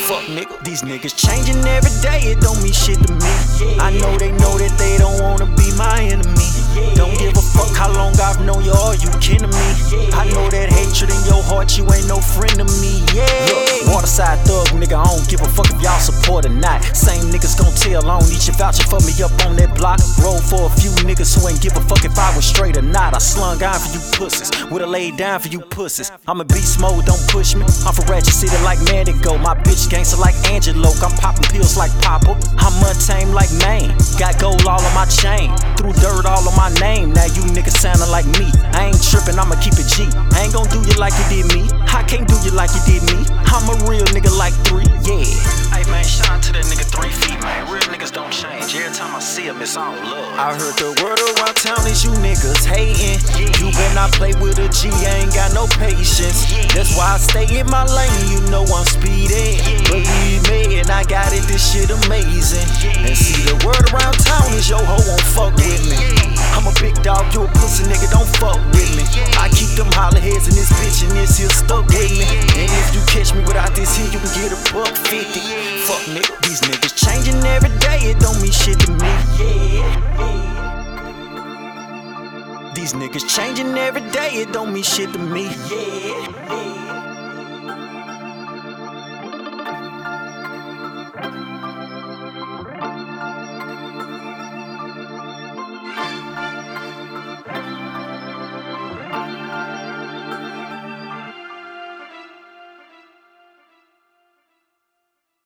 Fuck nigga, these niggas changing every day, it don't mean shit to me. I know they know that they don't wanna be my enemy. Heart, you ain't no friend to me, yeah. Look, waterside thug, nigga, I don't give a fuck if y'all support or not. Same niggas gon' tell on each and vouching for me up on that block. Roll for a few niggas who ain't give a fuck if I was straight or not. I slung iron for you pussies, would've laid down for you pussies. I'm a beast mode, don't push me. I'm from Ratchet City like Mandigo. My bitch gangster like Angelo. I'm popping pills like Papa. I'm untamed like Maine. Got gold all on my chain. Threw dirt all on my name. Now you niggas sounding like me. I ain't tripping, I'ma keep it G. I ain't gon' do you like you did me. I can't do you like you did me. I'm a real nigga like three, yeah. Hey man, out to that nigga three feet, man. Real niggas don't change. Every time I see him, it's all love. I heard the word around town is you niggas hating. You better not play with a G, I ain't got no patience. That's why I stay in my lane, you know I'm speeding. Believe me, and I got it, this shit amazing. And see, the word around town is yo ho won't fuck with me. I'm a big dog, you a pussy nigga, don't fuck with me. I keep them holler heads in this bitch, and this here stuck with me. And if you catch me without this here, you can get a buck 50. Fuck nigga, these niggas changing every day, it don't mean shit to me. These niggas changing every day, it don't mean shit to me.